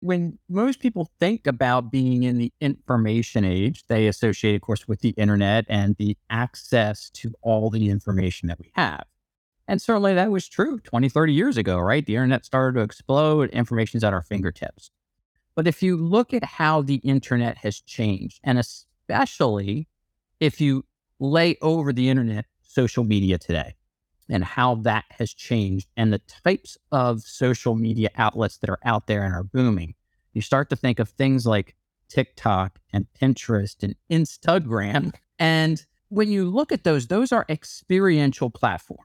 when most people think about being in the information age, they associate, of course, with the internet and the access to all the information that we have. And certainly that was true 20, 30 years ago, right? The internet started to explode, information's at our fingertips. But if you look at how the internet has changed, and especially if you lay over the internet social media today and how that has changed and the types of social media outlets that are out there and are booming, you start to think of things like TikTok and Pinterest and Instagram. And when you look at those, those are experiential platforms.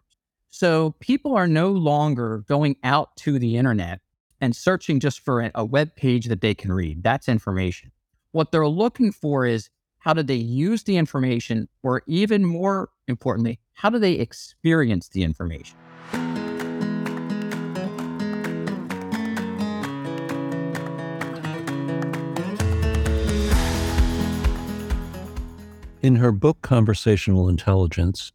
So people are no longer going out to the internet and searching just for a, web page that they can read. That's information. What they're looking for is how do they use the information, or even more importantly, how do they experience the information? In her book, Conversational Intelligence,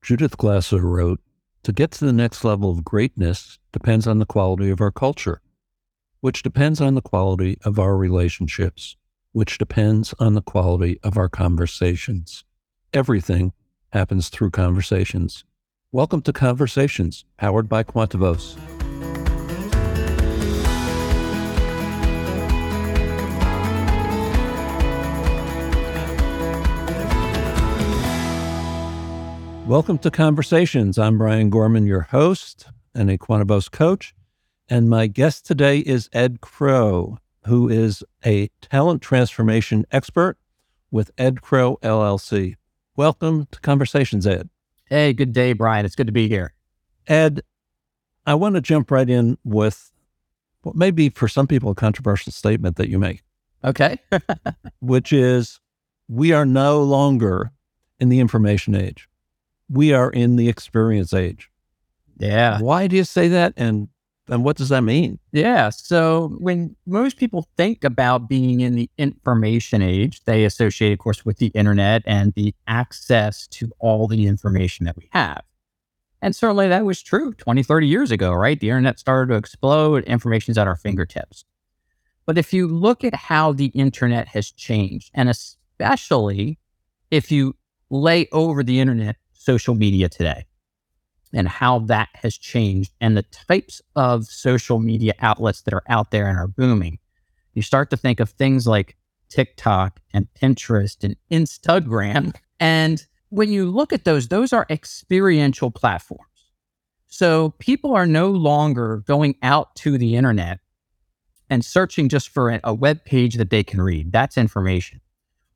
Judith Glaser wrote to get to the next level of greatness depends on the quality of our culture, which depends on the quality of our relationships, which depends on the quality of our conversations. Everything happens through conversations. Welcome to Conversations, powered by Quantivos. Welcome to Conversations. I'm Brian Gorman, your host and a Quantivos coach. And my guest today is Ed Krow, who is a talent transformation expert with Ed Krow LLC. Welcome to Conversations, Ed. Hey, good day, Brian. It's good to be here. Ed, I want to jump right in with what may be for some people a controversial statement that you make. Okay. which is we are no longer in the information age we are in the experience age. Yeah. Why do you say that? And and what does that mean? Yeah. So when most people think about being in the information age, they associate, of course, with the internet and the access to all the information that we have. And certainly that was true 20, 30 years ago, right? The internet started to explode, information's at our fingertips. But if you look at how the internet has changed, and especially if you lay over the internet social media today and how that has changed and the types of social media outlets that are out there and are booming, you start to think of things like TikTok and Pinterest and Instagram. And when you look at those, those are experiential platforms. So people are no longer going out to the internet and searching just for a, web page that they can read. That's information.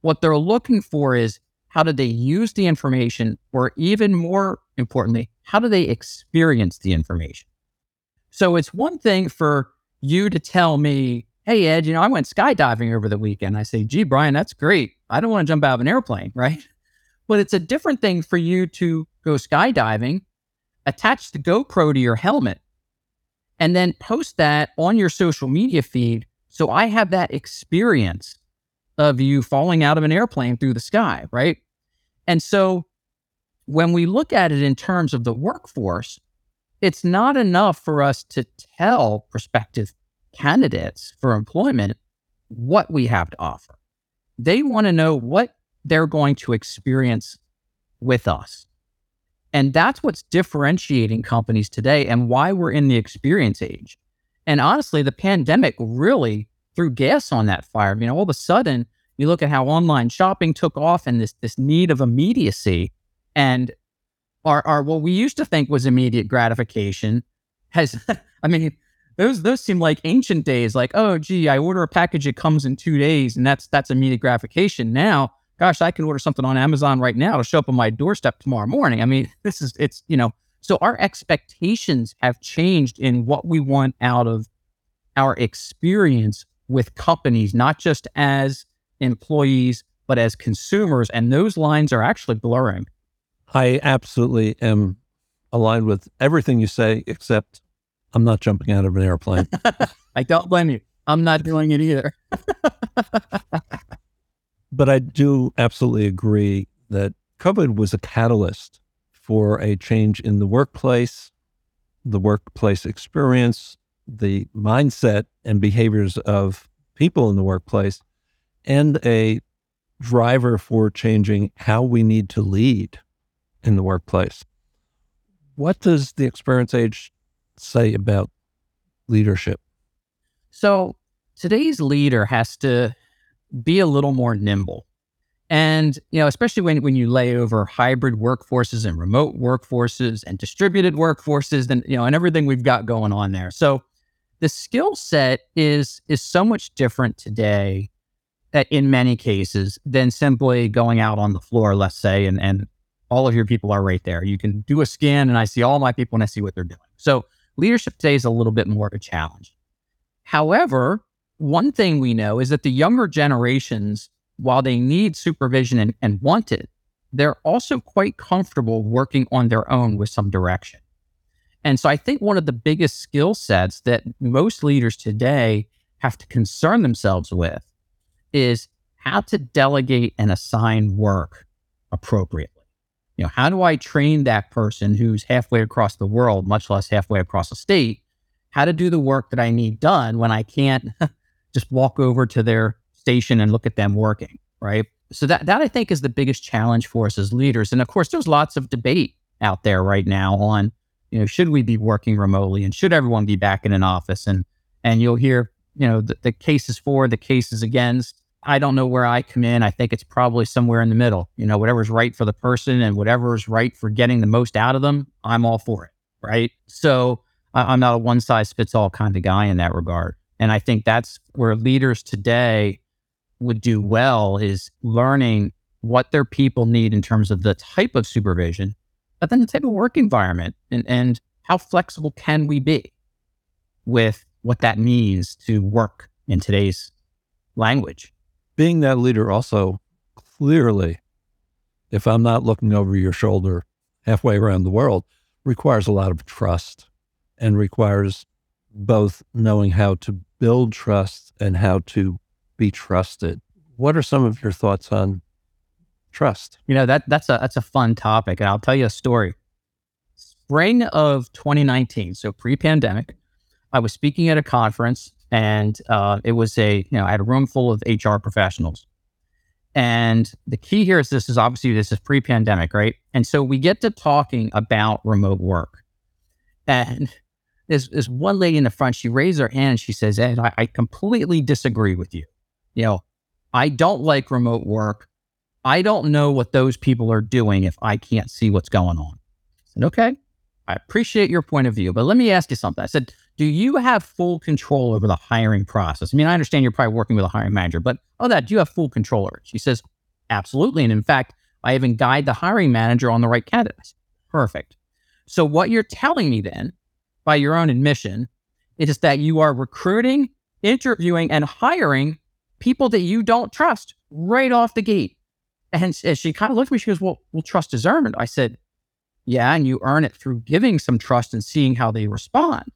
What they're looking for is how do they use the information? Or even more importantly, how do they experience the information? So it's one thing for you to tell me, hey, Ed, you know, I went skydiving over the weekend. I say, gee, Brian, that's great. I don't want to jump out of an airplane, right? But it's a different thing for you to go skydiving, attach the GoPro to your helmet, and then post that on your social media feed. So I have that experience of you falling out of an airplane through the sky, right? And so when we look at it in terms of the workforce, it's not enough for us to tell prospective candidates for employment what we have to offer. They want to know what they're going to experience with us. And that's what's differentiating companies today and why we're in the experience age. And honestly, the pandemic really threw gas on that fire. I mean, all of a sudden, you look at how online shopping took off and this this need of immediacy and our, our what we used to think was immediate gratification has I mean those those seem like ancient days like oh gee I order a package it comes in 2 days and that's that's immediate gratification now gosh I can order something on Amazon right now to show up on my doorstep tomorrow morning I mean this is it's you know so our expectations have changed in what we want out of our experience with companies not just as employees, but as consumers. And those lines are actually blurring. I absolutely am aligned with everything you say, except I'm not jumping out of an airplane. I don't blame you. I'm not doing it either. but I do absolutely agree that COVID was a catalyst for a change in the workplace, the workplace experience, the mindset and behaviors of people in the workplace and a driver for changing how we need to lead in the workplace. What does the experience age say about leadership? So today's leader has to be a little more nimble. And, you know, especially when, when you lay over hybrid workforces and remote workforces and distributed workforces and, you know, and everything we've got going on there. So the skill set is is so much different today that in many cases than simply going out on the floor, let's say, and, and all of your people are right there. You can do a scan and I see all my people and I see what they're doing. So leadership today is a little bit more of a challenge. However, one thing we know is that the younger generations, while they need supervision and, and want it, they're also quite comfortable working on their own with some direction. And so I think one of the biggest skill sets that most leaders today have to concern themselves with is how to delegate and assign work appropriately. You know, how do I train that person who's halfway across the world, much less halfway across the state, how to do the work that I need done when I can't just walk over to their station and look at them working, right? So that that I think is the biggest challenge for us as leaders. And of course, there's lots of debate out there right now on, you know, should we be working remotely and should everyone be back in an office? And and you'll hear, you know, the, the cases for, the cases against. I don't know where I come in. I think it's probably somewhere in the middle. You know, whatever's right for the person and whatever's right for getting the most out of them, I'm all for it. Right. So I, I'm not a one size fits all kind of guy in that regard. And I think that's where leaders today would do well is learning what their people need in terms of the type of supervision, but then the type of work environment and, and how flexible can we be with what that means to work in today's language. Being that leader also clearly, if I'm not looking over your shoulder halfway around the world, requires a lot of trust and requires both knowing how to build trust and how to be trusted. What are some of your thoughts on trust? You know, that that's a that's a fun topic. And I'll tell you a story. Spring of 2019, so pre-pandemic, I was speaking at a conference and uh, it was a, you know, I had a room full of HR professionals. And the key here is this is obviously this is pre-pandemic, right? And so we get to talking about remote work. And there's, there's one lady in the front, she raised her hand and she says, Ed, I, I completely disagree with you. You know, I don't like remote work. I don't know what those people are doing if I can't see what's going on. I said, okay, I appreciate your point of view, but let me ask you something. I said, do you have full control over the hiring process? I mean, I understand you're probably working with a hiring manager, but oh, that, do you have full control over it? She says, absolutely. And in fact, I even guide the hiring manager on the right candidates. Perfect. So what you're telling me then by your own admission, is that you are recruiting, interviewing, and hiring people that you don't trust right off the gate. And, and she kind of looked at me, she goes, well, well, trust is earned. I said, yeah, and you earn it through giving some trust and seeing how they respond.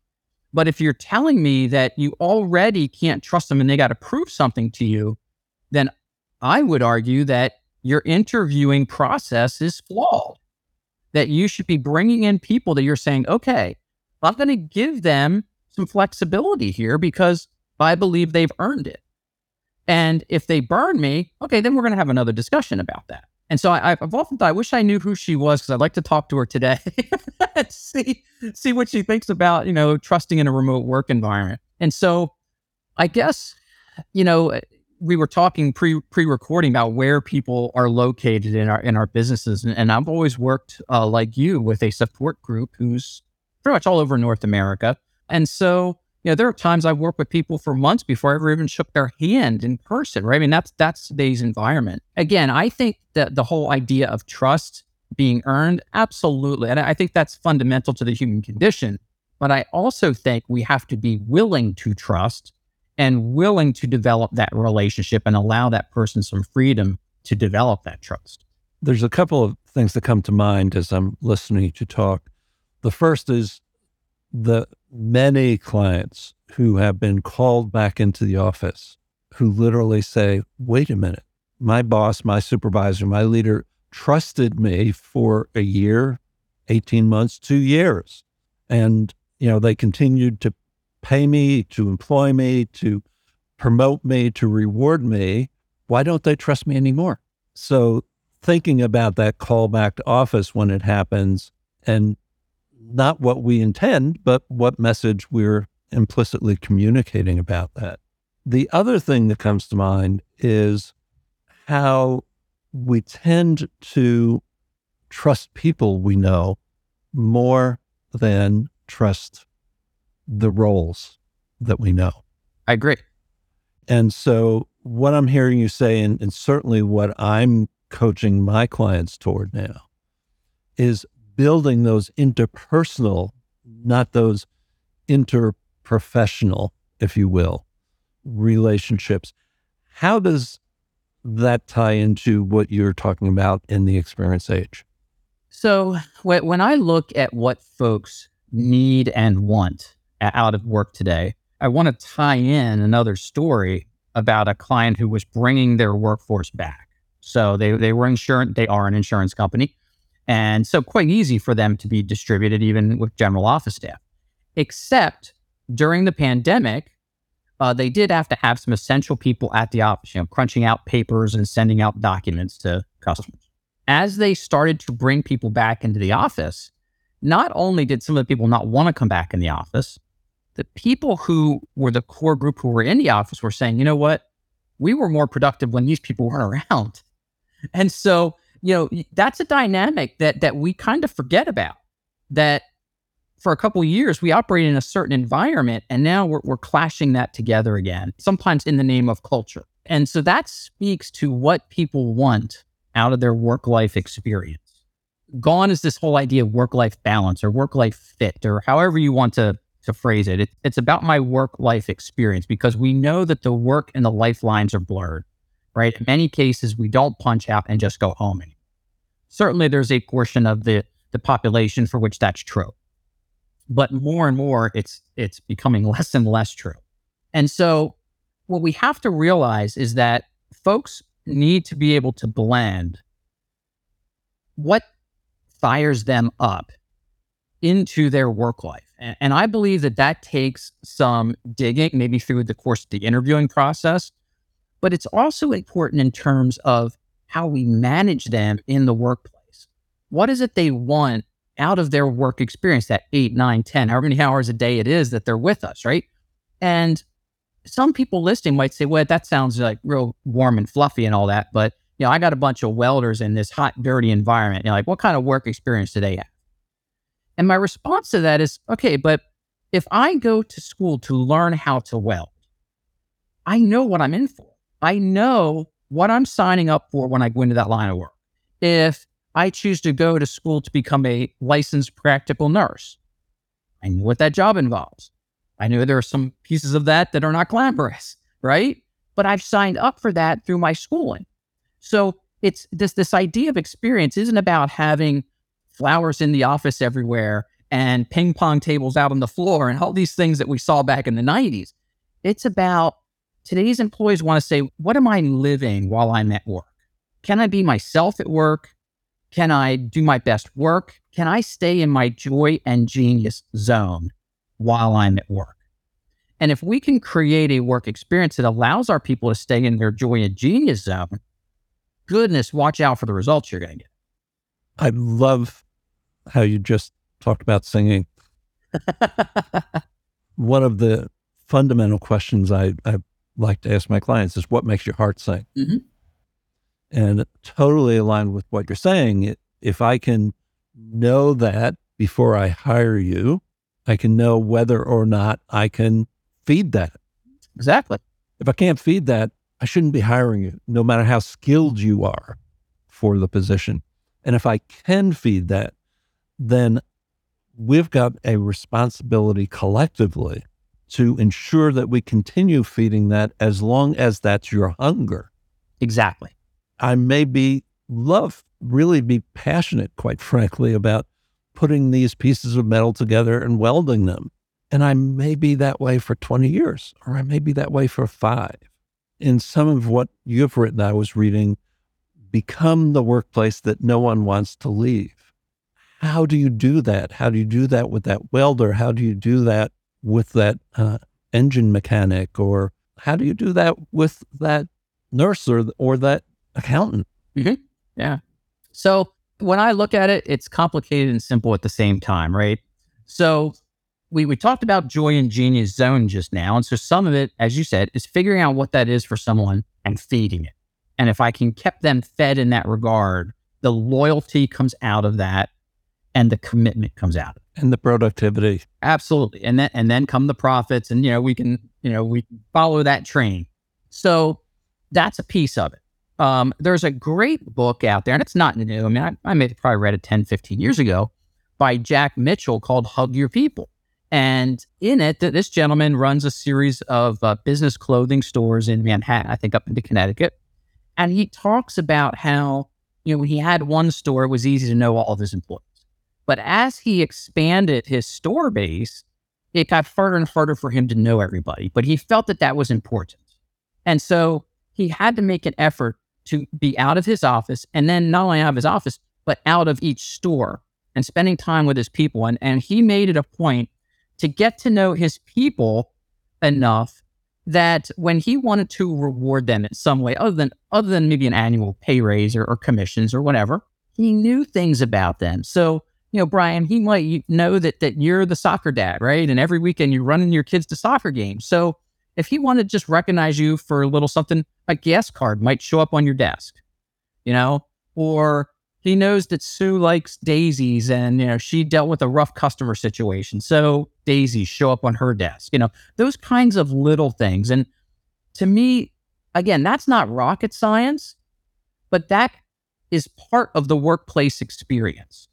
But if you're telling me that you already can't trust them and they got to prove something to you, then I would argue that your interviewing process is flawed. That you should be bringing in people that you're saying, okay, I'm going to give them some flexibility here because I believe they've earned it. And if they burn me, okay, then we're going to have another discussion about that. And so I, have often thought, I wish I knew who she was because I'd like to talk to her today see see what she thinks about you know trusting in a remote work environment. And so, I guess you know we were talking pre pre recording about where people are located in our in our businesses, and, and I've always worked uh, like you with a support group who's pretty much all over North America. And so, you know, there are times I've worked with people for months before I ever even shook their hand in person, right? I mean, that's that's today's environment. Again, I think that the whole idea of trust being earned, absolutely. And I think that's fundamental to the human condition. But I also think we have to be willing to trust and willing to develop that relationship and allow that person some freedom to develop that trust. There's a couple of things that come to mind as I'm listening to talk. The first is the many clients who have been called back into the office who literally say, wait a minute, my boss, my supervisor, my leader trusted me for a year, 18 months, two years. And, you know, they continued to pay me, to employ me, to promote me, to reward me, why don't they trust me anymore? So thinking about that call back to office when it happens and not what we intend, but what message we're implicitly communicating about that. The other thing that comes to mind is how we tend to trust people we know more than trust the roles that we know. I agree. And so, what I'm hearing you say, and, and certainly what I'm coaching my clients toward now, is building those interpersonal, not those interprofessional, if you will, relationships. How does that tie into what you're talking about in the experience age? So, when I look at what folks need and want out of work today, I want to tie in another story about a client who was bringing their workforce back. So they, they were insurance, they are an insurance company. And so quite easy for them to be distributed even with general office staff. Except during the pandemic, uh, they did have to have some essential people at the office, you know, crunching out papers and sending out documents to customers. As they started to bring people back into the office, not only did some of the people not want to come back in the office, the people who were the core group who were in the office were saying, you know what? We were more productive when these people weren't around. And so, you know, that's a dynamic that that we kind of forget about. That for a couple years we operated in a certain environment and now we're, we're clashing that together again, sometimes in the name of culture. And so that speaks to what people want out of their work life experience. Gone is this whole idea of work life balance or work life fit or however you want to to phrase it. it. It's about my work life experience because we know that the work and the lifelines are blurred, right? In many cases, we don't punch out and just go home anymore. Certainly, there's a portion of the, the population for which that's true. But more and more, it's, it's becoming less and less true. And so, what we have to realize is that folks need to be able to blend what fires them up into their work life and, and I believe that that takes some digging, maybe through the course of the interviewing process, but it's also important in terms of how we manage them in the workplace. What is it they want out of their work experience, that eight, nine, 10, however many hours a day it is that they're with us, right? And some people listening might say, well, that sounds like real warm and fluffy and all that. But, you know, I got a bunch of welders in this hot, dirty environment. You know, like, what kind of work experience do they have? And my response to that is okay, but if I go to school to learn how to weld, I know what I'm in for. I know what I'm signing up for when I go into that line of work. If I choose to go to school to become a licensed practical nurse, I know what that job involves. I know there are some pieces of that that are not glamorous, right? But I've signed up for that through my schooling. So it's this this idea of experience isn't about having flowers in the office everywhere and ping pong tables out on the floor and all these things that we saw back in the 90s. It's about today's employees want to say, what am I living while I'm at work? Can I be myself at work? Can I do my best work? Can I stay in my joy and genius zone while I'm at work? And if we can create a work experience that allows our people to stay in their joy and genius zone, goodness, watch out for the results you're going to get. I love how you just talked about singing. One of the fundamental questions I, I like to ask my clients is what makes your heart sing? Mm-hmm. And totally aligned with what you're saying. If I can know that before I hire you, I can know whether or not I can feed that. Exactly. If I can't feed that, I shouldn't be hiring you, no matter how skilled you are for the position. And if I can feed that, then we've got a responsibility collectively to ensure that we continue feeding that as long as that's your hunger. Exactly. I may be love, really be passionate, quite frankly, about putting these pieces of metal together and welding them. And I may be that way for 20 years, or I may be that way for five. In some of what you've written, I was reading, become the workplace that no one wants to leave how do you do that? How do you do that with that welder? How do you do that with that uh, engine mechanic? Or how do you do that with that nurse or, or that accountant? Mm-hmm. Yeah. So when I look at it, it's complicated and simple at the same time, right? So we, we talked about joy and genius zone just now. And so some of it, as you said, is figuring out what that is for someone and feeding it. And if I can keep them fed in that regard, the loyalty comes out of that and the commitment comes out. And the productivity. Absolutely. And then and then come the profits. And you know, we can, you know, we follow that train. So that's a piece of it. Um, there's a great book out there, and it's not new. I mean, I, I may have probably read it 10, 15 years ago by Jack Mitchell called Hug Your People. And in it, this gentleman runs a series of uh, business clothing stores in Manhattan, I think up into Connecticut. And he talks about how, you know, when he had one store, it was easy to know all of his employees. But as he expanded his store base, it got harder and harder for him to know everybody. But he felt that that was important. And so he had to make an effort to be out of his office and then not only out of his office, but out of each store and spending time with his people. And, and he made it a point to get to know his people enough that when he wanted to reward them in some way, other than other than maybe an annual pay raise or, or commissions or whatever, he knew things about them. So, you know, Brian, he might know that that you're the soccer dad, right? And every weekend you're running your kids to soccer games. So if he wanted to just recognize you for a little something, a gas card might show up on your desk, you know, or he knows that Sue likes daisies and, you know, she dealt with a rough customer situation. So daisies show up on her desk, you know, those kinds of little things. And to me, again, that's not rocket science, but that is part of the workplace experience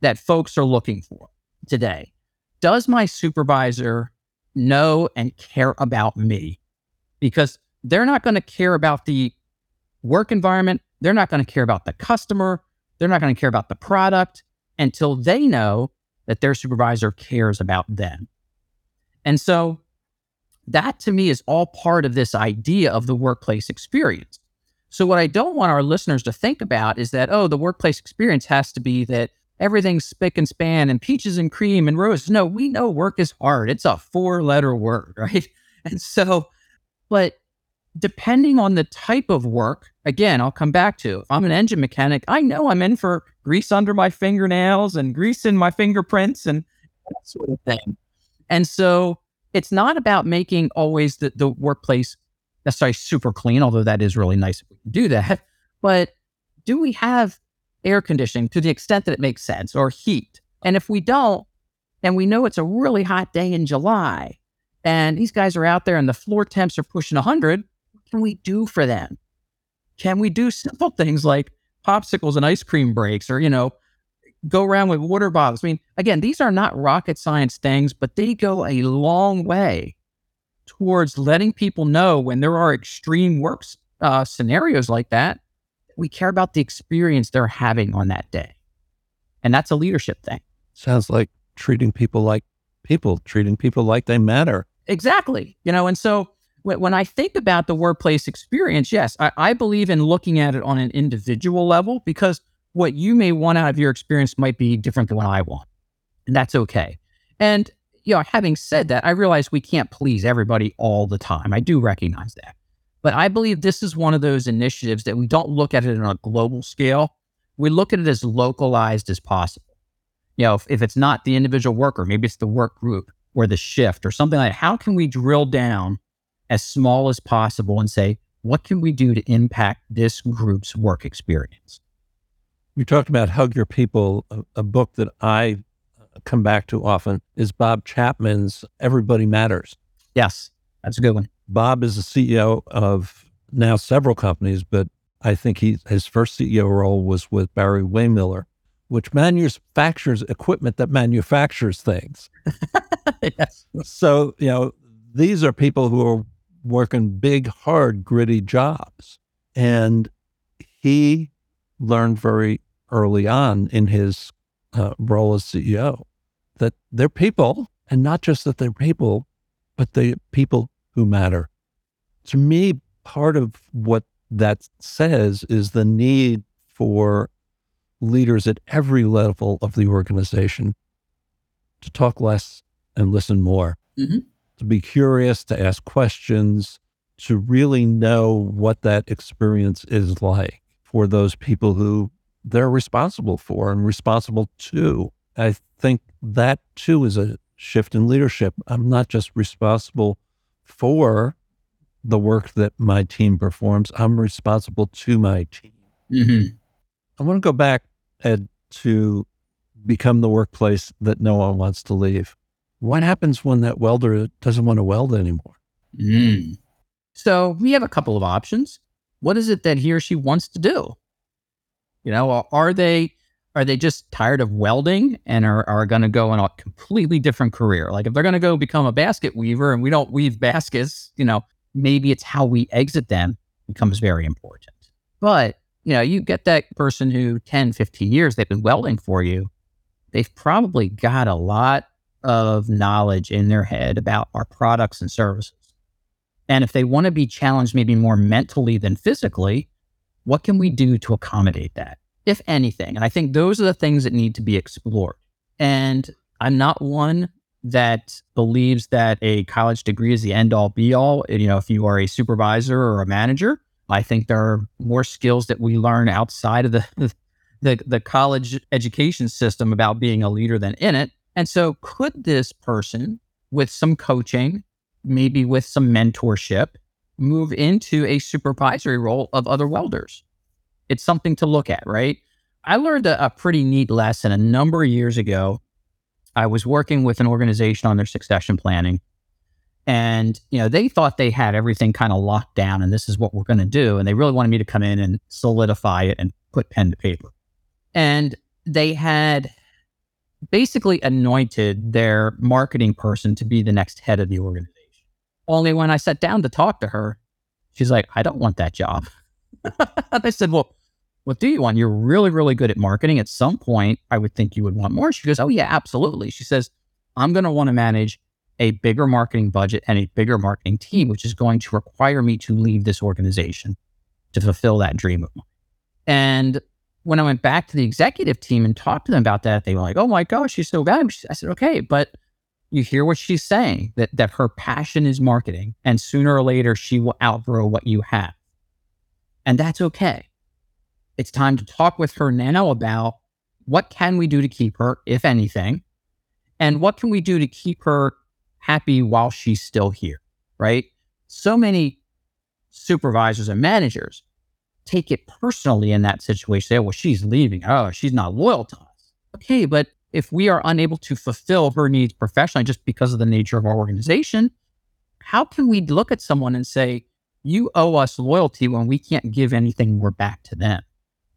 that folks are looking for today. Does my supervisor know and care about me? Because they're not going to care about the work environment. They're not going to care about the customer. They're not going to care about the product until they know that their supervisor cares about them. And so that to me is all part of this idea of the workplace experience. So, what I don't want our listeners to think about is that, oh, the workplace experience has to be that everything's spick and span and peaches and cream and roses. No, we know work is hard. It's a four letter word, right? And so, but depending on the type of work, again, I'll come back to if I'm an engine mechanic, I know I'm in for grease under my fingernails and grease in my fingerprints and that sort of thing. And so it's not about making always the, the workplace necessarily super clean, although that is really nice if we can do that. But do we have air conditioning to the extent that it makes sense or heat? And if we don't, and we know it's a really hot day in July, and these guys are out there and the floor temps are pushing 100, what can we do for them? Can we do simple things like popsicles and ice cream breaks or, you know, go around with water bottles? I mean, again, these are not rocket science things, but they go a long way towards letting people know when there are extreme work uh, scenarios like that, we care about the experience they're having on that day. And that's a leadership thing. Sounds like treating people like people, treating people like they matter. Exactly. You know, and so when I think about the workplace experience, yes, I, I, believe in looking at it on an individual level because what you may want out of your experience might be different than what I want. And that's okay. And, you know, having said that, I realize we can't please everybody all the time. I do recognize that. But I believe this is one of those initiatives that we don't look at it on a global scale. We look at it as localized as possible. You know, if, if it's not the individual worker, maybe it's the work group or the shift or something like that. How can we drill down as small as possible and say, what can we do to impact this group's work experience? You talked about Hug Your People, a, a book that I uh, come back to often is Bob Chapman's Everybody Matters. Yes, that's a good one. Bob is the CEO of now several companies, but I think he his first CEO role was with Barry Wehmiller, which manufactures equipment that manufactures things. yes. So, you know, these are people who are working big, hard, gritty jobs. And he learned very early on in his uh, role as CEO that they're people, and not just that they're people, but the people who matter. To me, part of what that says is the need for leaders at every level of the organization to talk less and listen more. Mhm. to be curious, to ask questions, to really know what that experience is like for those people who they're responsible for and responsible to. I think that too is a shift in leadership. I'm not just responsible for the work that my team performs, I'm responsible to my team. Mhm. I want to go back Ed, to become the workplace that no one wants to leave. What happens when that welder doesn't want to weld anymore? Mm. So we have a couple of options. What is it that he or she wants to do? You know, are- are they are they just tired of welding and are, are going to go in a completely different career? Like if they're going to go become a basket weaver and we don't weave baskets, you know, maybe it's how we exit them becomes very important. But, you know, you get that person who 10, 15 years they've been welding for you, they've probably got a lot of knowledge in their head about our products and services. And if they want to be challenged maybe more mentally than physically, what can we do to accommodate that, if anything? And I think those are the things that need to be explored. And I'm not one that believes that a college degree is the end all be all. You know, if you are a supervisor or a manager, I think there are more skills that we learn outside of the the, the college education system about being a leader than in it. And so, could this person, with some coaching, maybe with some mentorship, move into a supervisory role of other welders? It's something to look at, right? I learned a, a pretty neat lesson a number of years ago. I was working with an organization on their succession planning. And, you know, they thought they had everything kind of locked down and this is what we're going to do. And they really wanted me to come in and solidify it and put pen to paper. And they had basically anointed their marketing person to be the next head of the organization. Only when I sat down to talk to her, she's like, I don't want that job. I said, Well, what do you want? You're really, really good at marketing. At some point, I would think you would want more. She goes, Oh, yeah, absolutely. She says, I'm going to want to manage a bigger marketing budget and a bigger marketing team, which is going to require me to leave this organization to fulfill that dream of mine. And when I went back to the executive team and talked to them about that, they were like, "Oh my gosh, she's so valuable." I said, "Okay, but you hear what she's saying that that her passion is marketing, and sooner or later she will outgrow what you have, and that's okay. It's time to talk with her now about what can we do to keep her, if anything, and what can we do to keep her happy while she's still here. Right? So many supervisors and managers take it personally in that situation. Say, well, she's leaving. Oh, she's not loyal to us. Okay, but if we are unable to fulfill her needs professionally just because of the nature of our organization, how can we look at someone and say, you owe us loyalty when we can't give anything more back to them?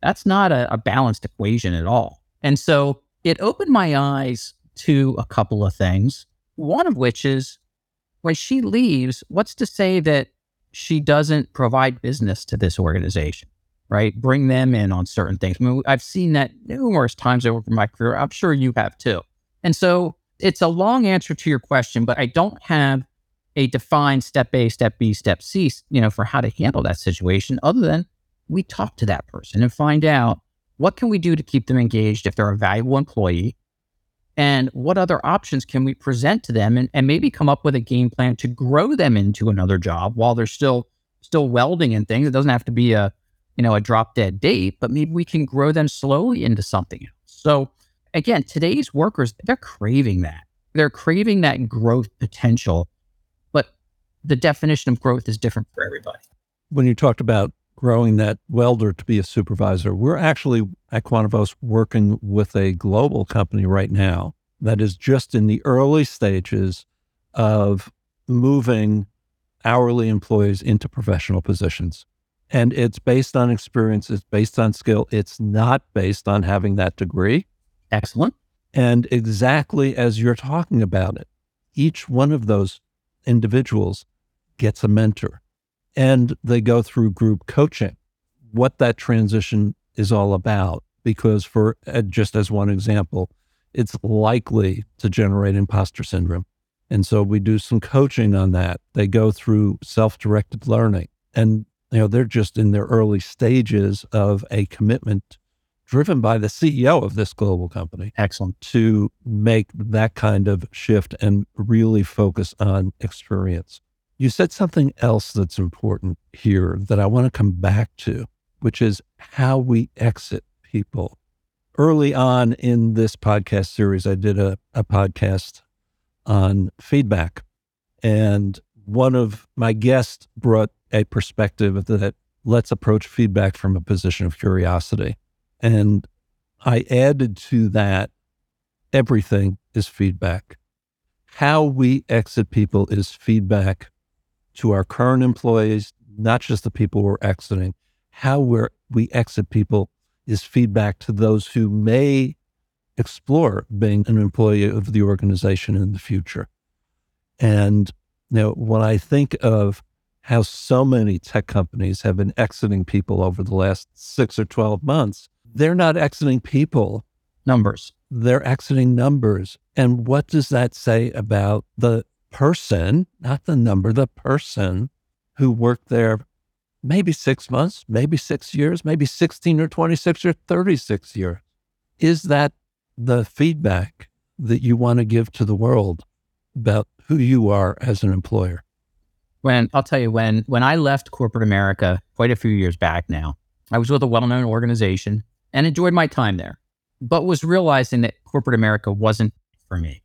That's not a, a balanced equation at all. And so it opened my eyes to a couple of things. One of which is when she leaves, what's to say that she doesn't provide business to this organization, right? Bring them in on certain things. I mean, I've seen that numerous times over my career. I'm sure you have too. And so it's a long answer to your question, but I don't have a defined step A, step B, step C, you know, for how to handle that situation other than we talk to that person and find out what can we do to keep them engaged if they're a valuable employee and what other options can we present to them and, and maybe come up with a game plan to grow them into another job while they're still still welding and things. It doesn't have to be a you know a drop dead date but maybe we can grow them slowly into something else. So again today's workers they're craving that. They're craving that growth potential but the definition of growth is different for everybody. When you talked about growing that welder to be a supervisor, we're actually at Quantivos working with a global company right now that is just in the early stages of moving hourly employees into professional positions. And it's based on experience, it's based on skill, it's not based on having that degree. excellent And exactly as you're talking about it, each one of those individuals gets a mentor and they go through group coaching, what that transition is all about. Because, for uh, just as one example, it's likely to generate imposter syndrome. And so we do some coaching on that. They go through self directed learning and you know they're just in their early stages of a commitment driven by the CEO of this global company Excellent. to make that kind of shift and really focus on experience. You said something else that's important here that I want to come back to, which is how we exit people. Early on in this podcast series, I did a, a podcast on feedback. And one of my guests brought a perspective that let's approach feedback from a position of curiosity. And I added to that everything is feedback. How we exit people is feedback to our current employees, not just the people we're exiting. How we're, we exit people is feedback to those who may explore being an employee of the organization in the future. And you know, when I think of how so many tech companies have been exiting people over the last six or 12 months, they're not exiting people, Numbers. they're exiting numbers. And what does that say about the person, not the number, the person who worked there maybe six months, maybe six years, maybe 16 or 26 or 36 years? Is that the feedback that you want to give to the world about who you are as an employer? When I'll tell you when when I left corporate America quite a few years back now, I was with a well-known organization and enjoyed my time there, but was realizing that corporate America wasn't for me,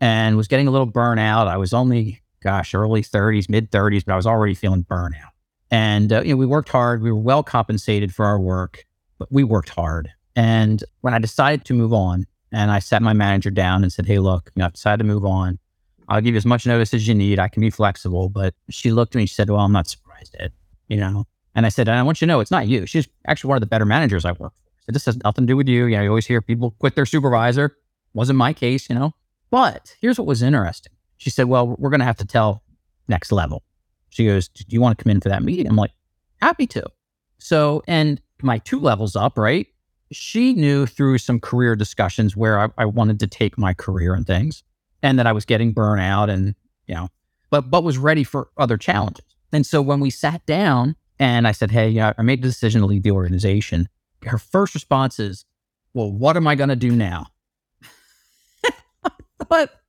and was getting a little burnout. I was only gosh early 30s, mid 30s, but I was already feeling burnout. And uh, you know, we worked hard. We were well compensated for our work, but we worked hard. And when I decided to move on, and I sat my manager down and said, "Hey, look, you know, I've decided to move on." I'll give you as much notice as you need. I can be flexible. But she looked at me and she said, Well, I'm not surprised, Ed. You know? And I said, I want you to know it's not you. She's actually one of the better managers I work for. So this has nothing to do with you. You know, you always hear people quit their supervisor. Wasn't my case, you know. But here's what was interesting. She said, Well, we're gonna have to tell next level. She goes, Do you want to come in for that meeting? I'm like, happy to. So, and my two levels up, right? She knew through some career discussions where I, I wanted to take my career and things and that I was getting burnout and, you know, but, but was ready for other challenges. And so when we sat down and I said, Hey, yeah, I made the decision to leave the organization, her first response is, Well, what am I going to do now? But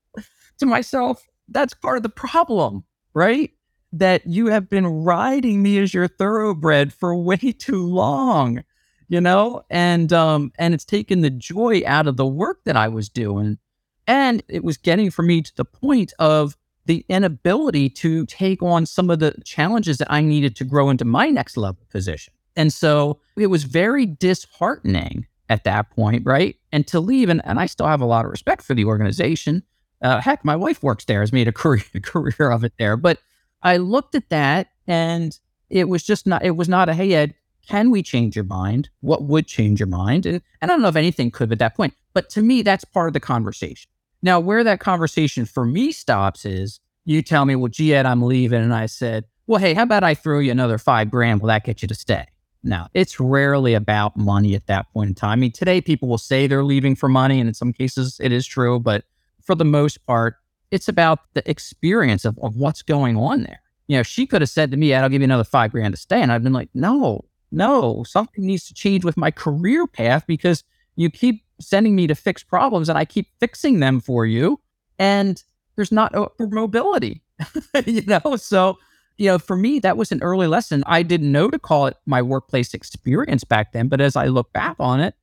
to myself, that's part of the problem, right? That you have been riding me as your thoroughbred for way too long, you know, and um, and it's taken the joy out of the work that I was doing, and it was getting for me to the point of the inability to take on some of the challenges that I needed to grow into my next level position. And so it was very disheartening at that point, right? And to leave, and, and I still have a lot of respect for the organization. Uh, heck, my wife works there, has made a career, career of it there. But I looked at that and it was just not, it was not a, hey, Ed, can we change your mind? What would change your mind? And, And I don't know if anything could at that point. But to me, that's part of the conversation. Now, where that conversation for me stops is you tell me, well, gee, Ed, I'm leaving. And I said, well, hey, how about I throw you another five grand? Will that get you to stay? Now, it's rarely about money at that point in time. I mean, today people will say they're leaving for money, and in some cases it is true, but for the most part, it's about the experience of, of what's going on there. You know, she could have said to me, I'll give you another five grand to stay. And I've been like, no, no, something needs to change with my career path because you keep sending me to fix problems and I keep fixing them for you. And there's not a mobility, you know? So, you know, for me, that was an early lesson. I didn't know to call it my workplace experience back then. But as I look back on it,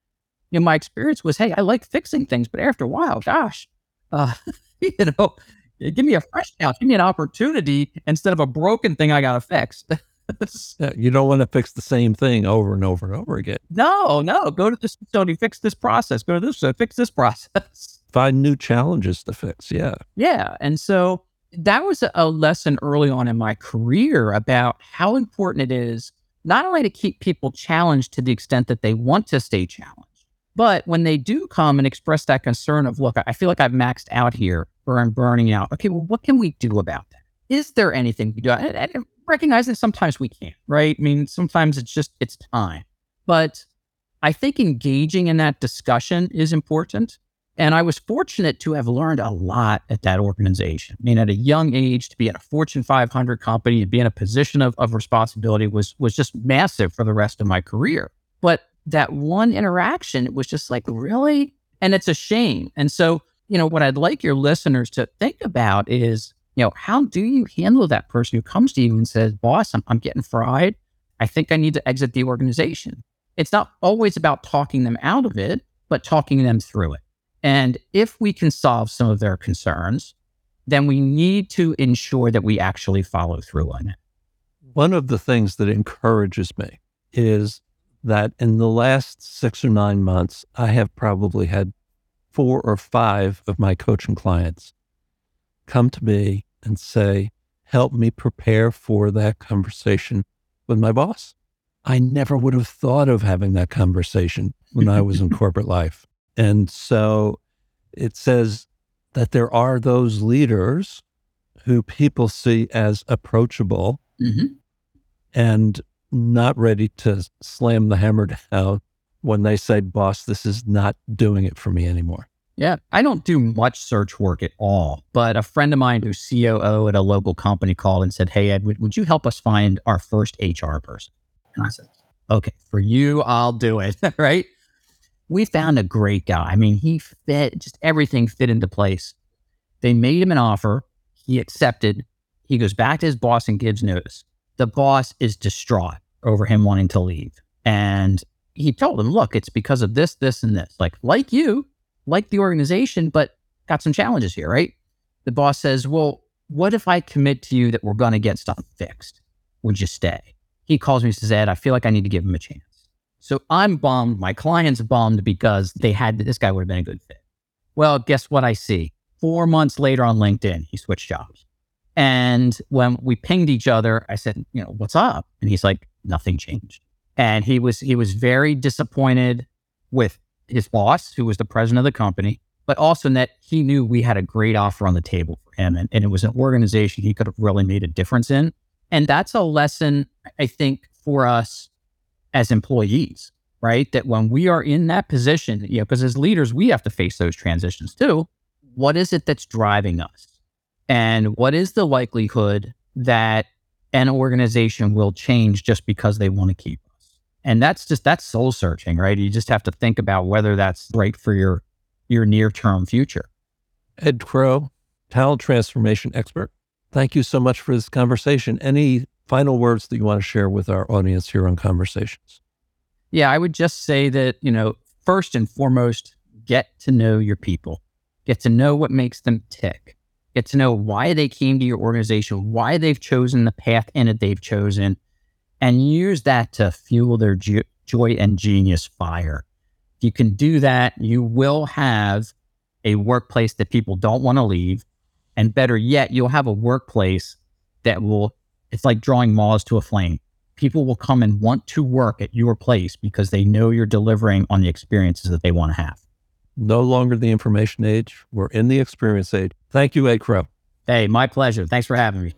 you know, my experience was, hey, I like fixing things. But after a while, gosh, uh, you know, give me a fresh couch, give me an opportunity instead of a broken thing I got to fix. you don't want to fix the same thing over and over and over again. No, no. Go to this facility, fix this process. Go to this, uh, fix this process. Find new challenges to fix. Yeah. Yeah. And so that was a lesson early on in my career about how important it is not only to keep people challenged to the extent that they want to stay challenged, but when they do come and express that concern of, look, I feel like I've maxed out here or I'm burning out. Okay, well, what can we do about that? Is there anything we can do? And, and recognize that sometimes we can't, right? I mean, sometimes it's just, it's time. But I think engaging in that discussion is important. And I was fortunate to have learned a lot at that organization. I mean, at a young age, to be at a Fortune 500 company and be in a position of, of responsibility was, was just massive for the rest of my career. But that one interaction was just like, really? And it's a shame. And so, you know, what I'd like your listeners to think about is, you know, how do you handle that person who comes to you and says, boss, I'm, I'm getting fried. I think I need to exit the organization. It's not always about talking them out of it, but talking them through it. And if we can solve some of their concerns, then we need to ensure that we actually follow through on it. One of the things that encourages me is that in the last six or nine months, I have probably had four or five of my coaching clients come to me and say, Help me prepare for that conversation with my boss. I never would have thought of having that conversation when I was in corporate life. And so it says that there are those leaders who people see as approachable mm-hmm. and not ready to slam the hammer down when they say, boss, this is not doing it for me anymore. Yeah, I don't do much search work at all. But a friend of mine who's COO at a local company called and said, Hey, Ed, would, would you help us find our first HR person? And I said, Okay, for you, I'll do it. right. We found a great guy. I mean, he fit, just everything fit into place. They made him an offer. He accepted. He goes back to his boss and gives notice. The boss is distraught over him wanting to leave. And he told him, look, it's because of this, this, and this. Like, like you, like the organization, but got some challenges here, right? The boss says, well, what if I commit to you that we're going to get stuff fixed? Would you stay? He calls me and says, Ed, I feel like I need to give him a chance. So I'm bummed. My client's bummed because they had this guy would have been a good fit. Well, guess what I see? Four months later on LinkedIn, he switched jobs. And when we pinged each other, I said, you know, what's up? And he's like, nothing changed. And he was he was very disappointed with his boss, who was the president of the company, but also that he knew we had a great offer on the table for him. And, and it was an organization he could have really made a difference in. And that's a lesson, I think, for us as employees, right? That when we are in that position, you know, because as leaders, we have to face those transitions too. What is it that's driving us? And what is the likelihood that an organization will change just because they want to keep us? and that's just that's soul searching, right? You just have to think about whether that's right for your your near term future. Ed Krow, talent transformation expert. Thank you so much for this conversation. Any final words that you want to share with our audience here on Conversations? Yeah, I would just say that, you know, first and foremost, get to know your people, get to know what makes them tick, get to know why they came to your organization, why they've chosen the path in it they've chosen, and use that to fuel their jo- joy and genius fire. If you can do that, you will have a workplace that people don't want to leave. And better yet, you'll have a workplace that will, it's like drawing moths to a flame. People will come and want to work at your place because they know you're delivering on the experiences that they want to have. No longer the information age. We're in the experience age. Thank you, Ed Krow. Hey, my pleasure. Thanks for having me.